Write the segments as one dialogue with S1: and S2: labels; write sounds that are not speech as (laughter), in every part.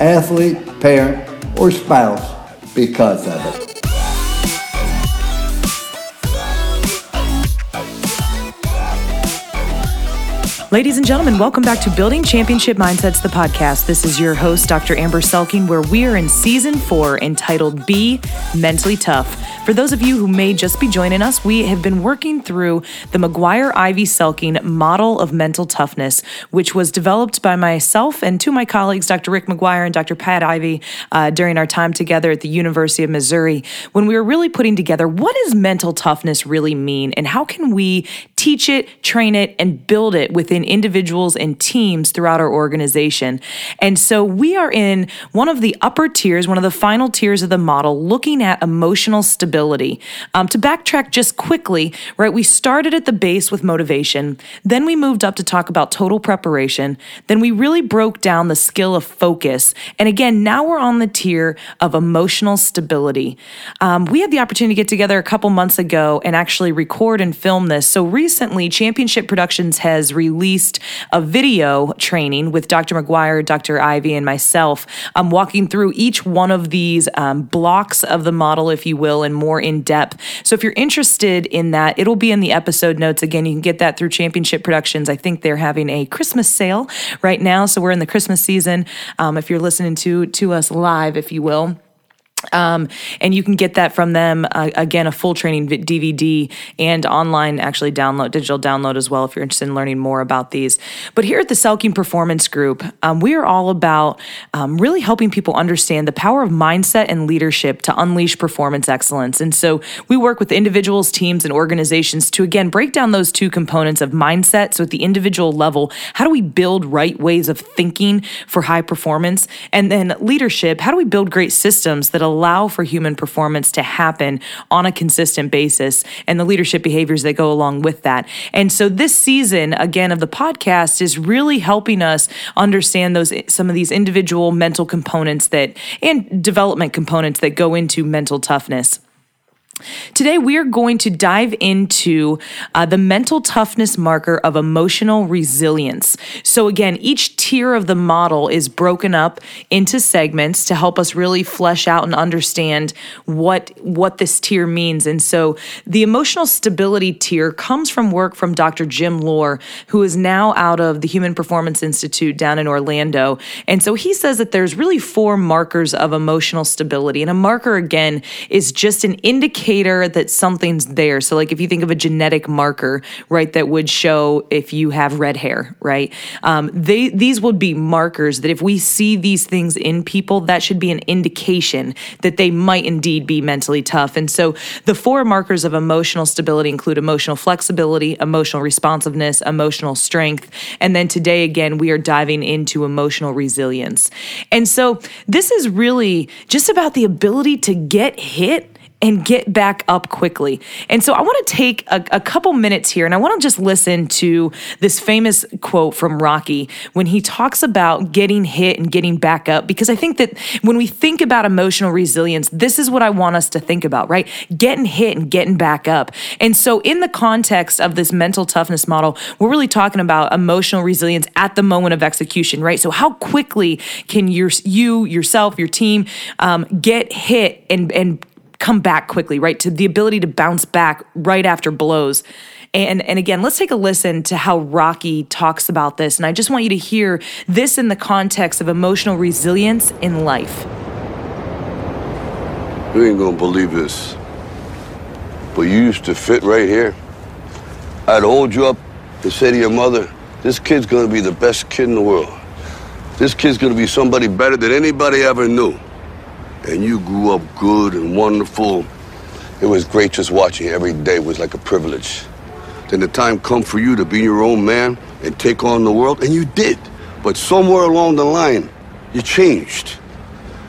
S1: athlete, parent, or spouse because of it.
S2: Ladies and gentlemen, welcome back to Building Championship Mindsets, the podcast. This is your host, Dr. Amber Selking, where we are in season four entitled Be Mentally Tough. For those of you who may just be joining us, we have been working through the McGuire Ivey Selking model of mental toughness, which was developed by myself and two of my colleagues, Dr. Rick McGuire and Dr. Pat Ivey, uh, during our time together at the University of Missouri, when we were really putting together what does mental toughness really mean and how can we teach it, train it, and build it within individuals and teams throughout our organization. And so we are in one of the upper tiers, one of the final tiers of the model, looking at emotional stability um, to backtrack just quickly, right, we started at the base with motivation. Then we moved up to talk about total preparation. Then we really broke down the skill of focus. And again, now we're on the tier of emotional stability. Um, we had the opportunity to get together a couple months ago and actually record and film this. So recently, Championship Productions has released a video training with Dr. McGuire, Dr. Ivey, and myself, um, walking through each one of these um, blocks of the model, if you will, and more more in depth. So if you're interested in that, it'll be in the episode notes. Again, you can get that through Championship Productions. I think they're having a Christmas sale right now, so we're in the Christmas season. Um, if you're listening to to us live, if you will. Um, and you can get that from them uh, again, a full training DVD and online actually download, digital download as well if you're interested in learning more about these. But here at the Selking Performance Group, um, we are all about um, really helping people understand the power of mindset and leadership to unleash performance excellence. And so we work with individuals, teams, and organizations to again break down those two components of mindset. So at the individual level, how do we build right ways of thinking for high performance? And then leadership, how do we build great systems that allow for human performance to happen on a consistent basis and the leadership behaviors that go along with that. And so this season again of the podcast is really helping us understand those some of these individual mental components that and development components that go into mental toughness. Today, we are going to dive into uh, the mental toughness marker of emotional resilience. So, again, each tier of the model is broken up into segments to help us really flesh out and understand what, what this tier means. And so, the emotional stability tier comes from work from Dr. Jim Loehr, who is now out of the Human Performance Institute down in Orlando. And so, he says that there's really four markers of emotional stability. And a marker, again, is just an indicator indicator that something's there. So, like if you think of a genetic marker, right, that would show if you have red hair, right? Um, they these would be markers that if we see these things in people, that should be an indication that they might indeed be mentally tough. And so, the four markers of emotional stability include emotional flexibility, emotional responsiveness, emotional strength, and then today again we are diving into emotional resilience. And so, this is really just about the ability to get hit and get back up quickly. And so I want to take a, a, couple minutes here and I want to just listen to this famous quote from Rocky when he talks about getting hit and getting back up. Because I think that when we think about emotional resilience, this is what I want us to think about, right? Getting hit and getting back up. And so, in the context of this mental toughness model, we're really talking about emotional resilience at the moment of execution, right? So, how quickly can your, you, yourself, your team um, get hit and, and come back quickly, right? To the ability to bounce back right after blows. And and again, let's take a listen to how Rocky talks about this. And I just want you to hear this in the context of emotional resilience in life.
S3: You ain't gonna believe this. But you used to fit right here. I'd hold you up and say to your mother, this kid's gonna be the best kid in the world. This kid's gonna be somebody better than anybody ever knew and you grew up good and wonderful. It was great just watching every day was like a privilege. Then the time come for you to be your own man and take on the world, and you did. But somewhere along the line, you changed.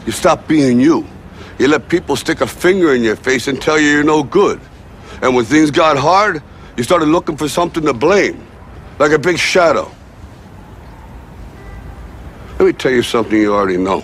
S3: You stopped being you. You let people stick a finger in your face and tell you you're no good. And when things got hard, you started looking for something to blame, like a big shadow. Let me tell you something you already know.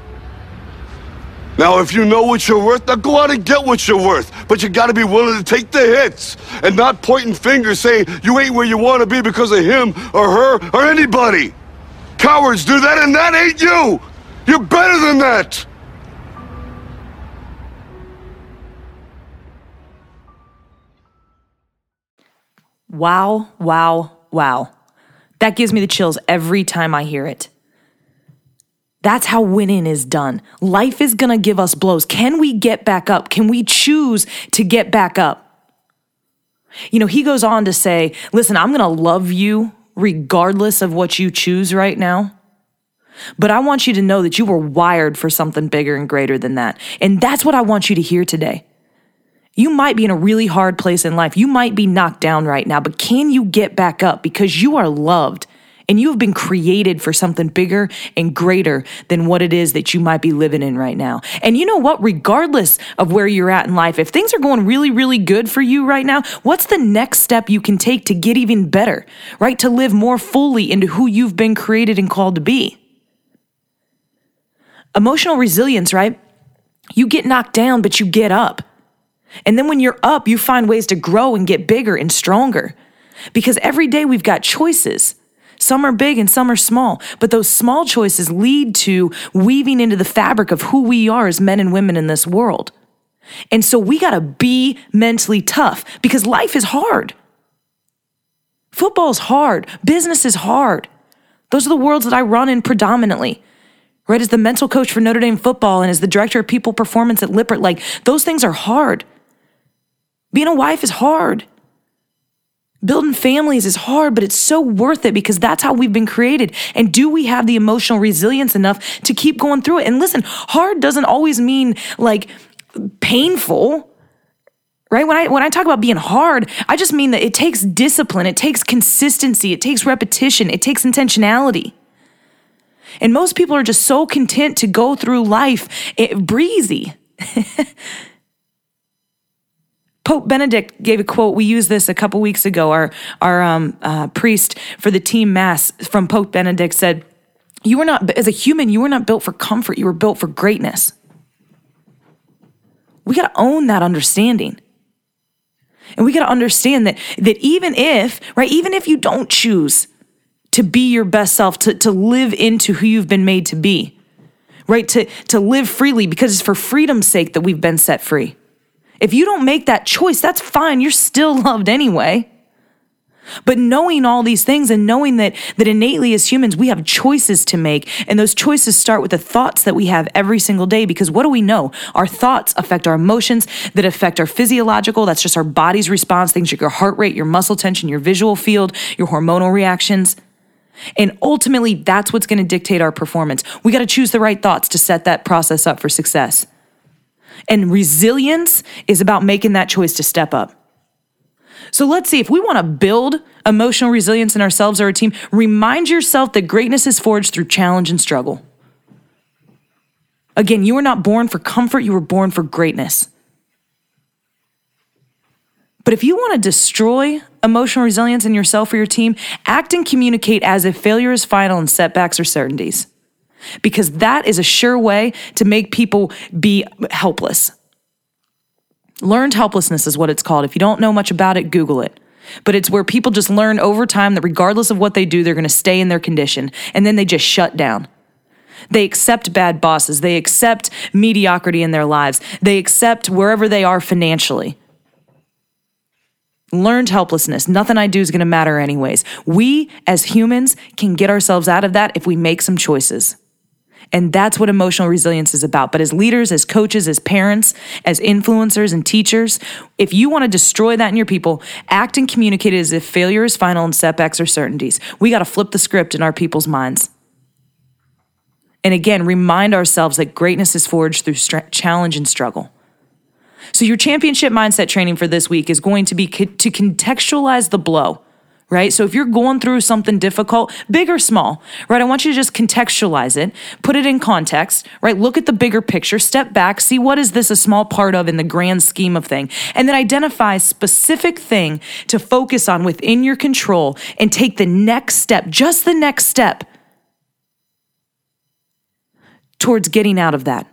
S3: Now, if you know what you're worth, now go out and get what you're worth. But you gotta be willing to take the hits and not pointing fingers saying you ain't where you wanna be because of him or her or anybody. Cowards do that and that ain't you. You're better than that.
S2: Wow, wow, wow. That gives me the chills every time I hear it. That's how winning is done. Life is gonna give us blows. Can we get back up? Can we choose to get back up? You know, he goes on to say, listen, I'm gonna love you regardless of what you choose right now. But I want you to know that you were wired for something bigger and greater than that. And that's what I want you to hear today. You might be in a really hard place in life. You might be knocked down right now, but can you get back up because you are loved and you have been created for something bigger and greater than what it is that you might be living in right now. And you know what? Regardless of where you're at in life, if things are going really, really good for you right now, what's the next step you can take to get even better, right? To live more fully into who you've been created and called to be. Emotional resilience, right? You get knocked down, but you get up. And then when you're up, you find ways to grow and get bigger and stronger. Because every day we've got choices. Some are big and some are small, but those small choices lead to weaving into the fabric of who we are as men and women in this world. And so we got to be mentally tough because life is hard. Football is hard, business is hard. Those are the worlds that I run in predominantly. Right, as the mental coach for Notre Dame football and as the director of people performance at Lippert, like those things are hard. Being a wife is hard. Building families is hard, but it's so worth it because that's how we've been created. And do we have the emotional resilience enough to keep going through it? And listen, hard doesn't always mean like painful. Right? When I when I talk about being hard, I just mean that it takes discipline, it takes consistency, it takes repetition, it takes intentionality. And most people are just so content to go through life it, breezy. (laughs) Pope Benedict gave a quote. We used this a couple weeks ago. Our our um, uh, priest for the team mass from Pope Benedict said, "You were not as a human. You were not built for comfort. You were built for greatness." We got to own that understanding. And we got to understand that that even if, right, even if you don't choose to be your best self, to, to live into who you've been made to be, right? To, to live freely because it's for freedom's sake that we've been set free. If you don't make that choice, that's fine. You're still (laughs) loved anyway. But knowing all these things and knowing that that innately as humans we have choices to make and those choices start with the thoughts that we have every single day because what do we know? Our thoughts affect our emotions that affect our physiological, that's just our body's response, things like your heart rate, your muscle tension, your visual field, your hormonal reactions. And ultimately that's what's going to dictate our performance. We got to choose the right thoughts to set that process up for success. And resilience is about making that choice to step up. So let's see if we want to build emotional resilience in ourselves or our team, remind yourself that greatness is forged through challenge and struggle. Again, you were not born for comfort, you were born for greatness. But if you want to destroy emotional resilience in yourself or your team, act and communicate as if failure is final and setbacks are certainties because that is a sure way to make people be helpless. Learned helplessness is what it's called. If you don't know much about it, Google it. But it's where people just learn over time that regardless of what they do, they're going to stay in their condition and then they just shut down. They accept bad bosses. They accept mediocrity in their lives. They accept wherever they are financially. Learned helplessness. Nothing I do is going to matter, anyways. We, as humans, can get ourselves out of that if we make some choices. And that's what emotional resilience is about. But as leaders, as coaches, as parents, as influencers and teachers, if you want to destroy that in your people, act and communicate as if failure is final and setbacks are certainties. We got to flip the script in our people's minds. And again, remind ourselves that greatness is forged through challenge and struggle. So, your championship mindset training for this week is going to be co- to contextualize the blow right? So if you're going through something difficult, big or small, right? I want you to just contextualize it, put it in context, right? Look at the bigger picture, step back, see what is this a small part of in the grand scheme of thing, and then identify specific thing to focus on within your control and take the next step, just the next step towards getting out of that.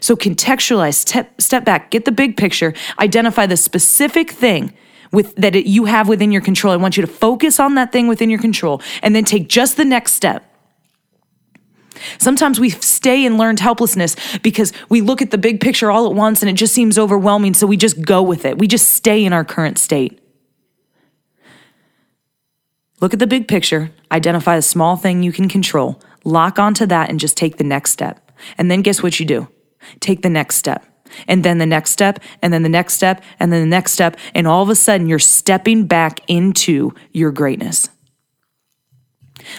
S2: So contextualize, step, step back, get the big picture, identify the specific thing with that it, you have within your control. I want you to focus on that thing within your control and then take just the next step. Sometimes we stay in learned helplessness because we look at the big picture all at once and it just seems overwhelming, so we just go with it. We just stay in our current state. Look at the big picture, identify a small thing you can control, lock onto that, and just take the next step. And then guess what you do? Take the next step and then the next step, and then the next step, and then the next step. And all of a sudden, you're stepping back into your greatness.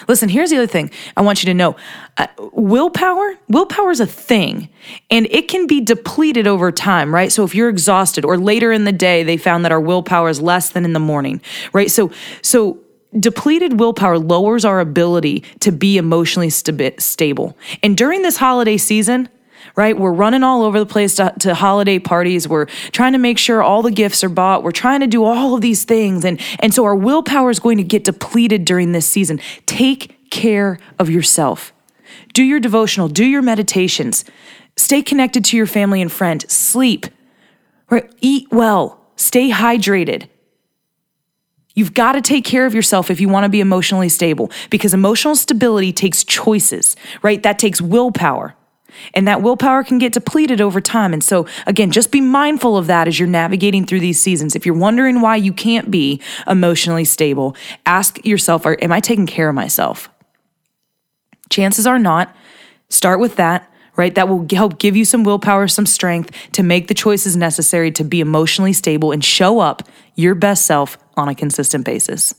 S2: Listen, here's the other thing I want you to know uh, willpower, willpower is a thing and it can be depleted over time, right? So if you're exhausted or later in the day, they found that our willpower is less than in the morning, right? So, so, Depleted willpower lowers our ability to be emotionally st- stable. And during this holiday season, right? We're running all over the place to, to, holiday parties. We're trying to make sure all the gifts are bought. We're trying to do all of these things. And, and so our willpower is going to get depleted during this season. Take care of yourself. Do your devotional, do your meditations, stay connected to your family and friend, sleep, right? Eat well, stay hydrated. You've got to take care of yourself if you want to be emotionally stable because emotional stability takes choices, right? That takes willpower. And that willpower can get depleted over time. And so, again, just be mindful of that as you're navigating through these seasons. If you're wondering why you can't be emotionally stable, ask yourself Am I taking care of myself? Chances are not. Start with that, right? That will help give you some willpower, some strength to make the choices necessary to be emotionally stable and show up your best self on a consistent basis.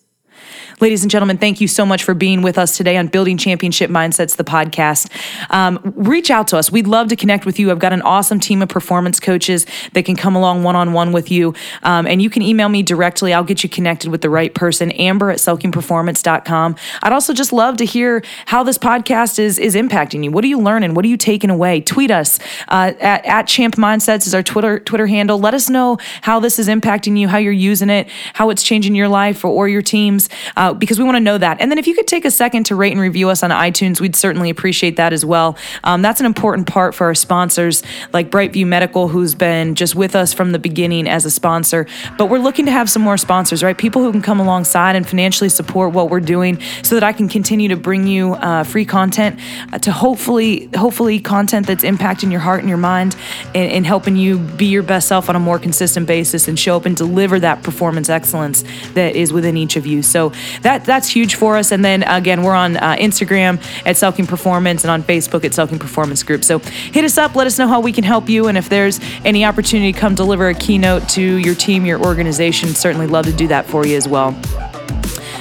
S2: Ladies and gentlemen, thank you so much for being with us today on Building Championship Mindsets, the podcast. Um, reach out to us. We'd love to connect with you. I've got an awesome team of performance coaches that can come along one on one with you. Um, and you can email me directly. I'll get you connected with the right person, amber at selkingperformance.com. I'd also just love to hear how this podcast is, is impacting you. What are you learning? What are you taking away? Tweet us uh, at, at Champ Mindsets is our Twitter, Twitter handle. Let us know how this is impacting you, how you're using it, how it's changing your life or, or your teams. Uh, uh, because we want to know that. And then if you could take a second to rate and review us on iTunes, we'd certainly appreciate that as well. Um, that's an important part for our sponsors like Brightview Medical, who's been just with us from the beginning as a sponsor. But we're looking to have some more sponsors, right? People who can come alongside and financially support what we're doing so that I can continue to bring you uh, free content uh, to hopefully, hopefully content that's impacting your heart and your mind and, and helping you be your best self on a more consistent basis and show up and deliver that performance excellence that is within each of you. So that that's huge for us. And then again, we're on uh, Instagram at Selking Performance and on Facebook at Selking Performance Group. So hit us up, let us know how we can help you, and if there's any opportunity to come deliver a keynote to your team, your organization, certainly love to do that for you as well.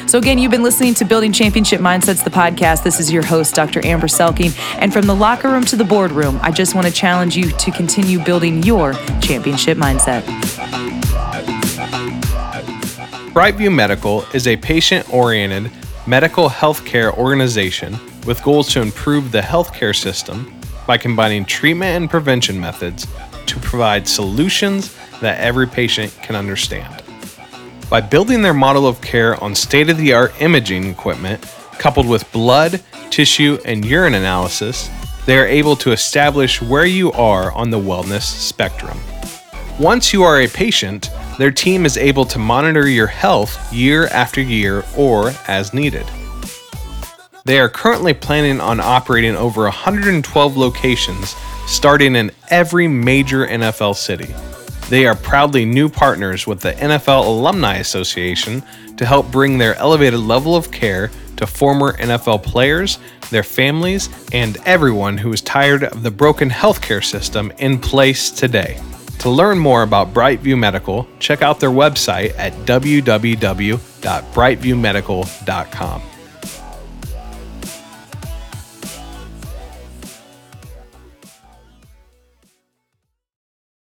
S2: So, again, you've been listening to Building Championship Mindsets, the podcast. This is your host, Dr. Amber Selking. And from the locker room to the boardroom, I just want to challenge you to continue building your championship mindset.
S4: Brightview Medical is a patient oriented medical healthcare organization with goals to improve the healthcare system by combining treatment and prevention methods to provide solutions that every patient can understand. By building their model of care on state of the art imaging equipment coupled with blood, tissue, and urine analysis, they are able to establish where you are on the wellness spectrum. Once you are a patient, their team is able to monitor your health year after year or as needed. They are currently planning on operating over 112 locations, starting in every major NFL city. They are proudly new partners with the NFL Alumni Association to help bring their elevated level of care to former NFL players, their families, and everyone who is tired of the broken healthcare system in place today. To learn more about Brightview Medical, check out their website at www.brightviewmedical.com.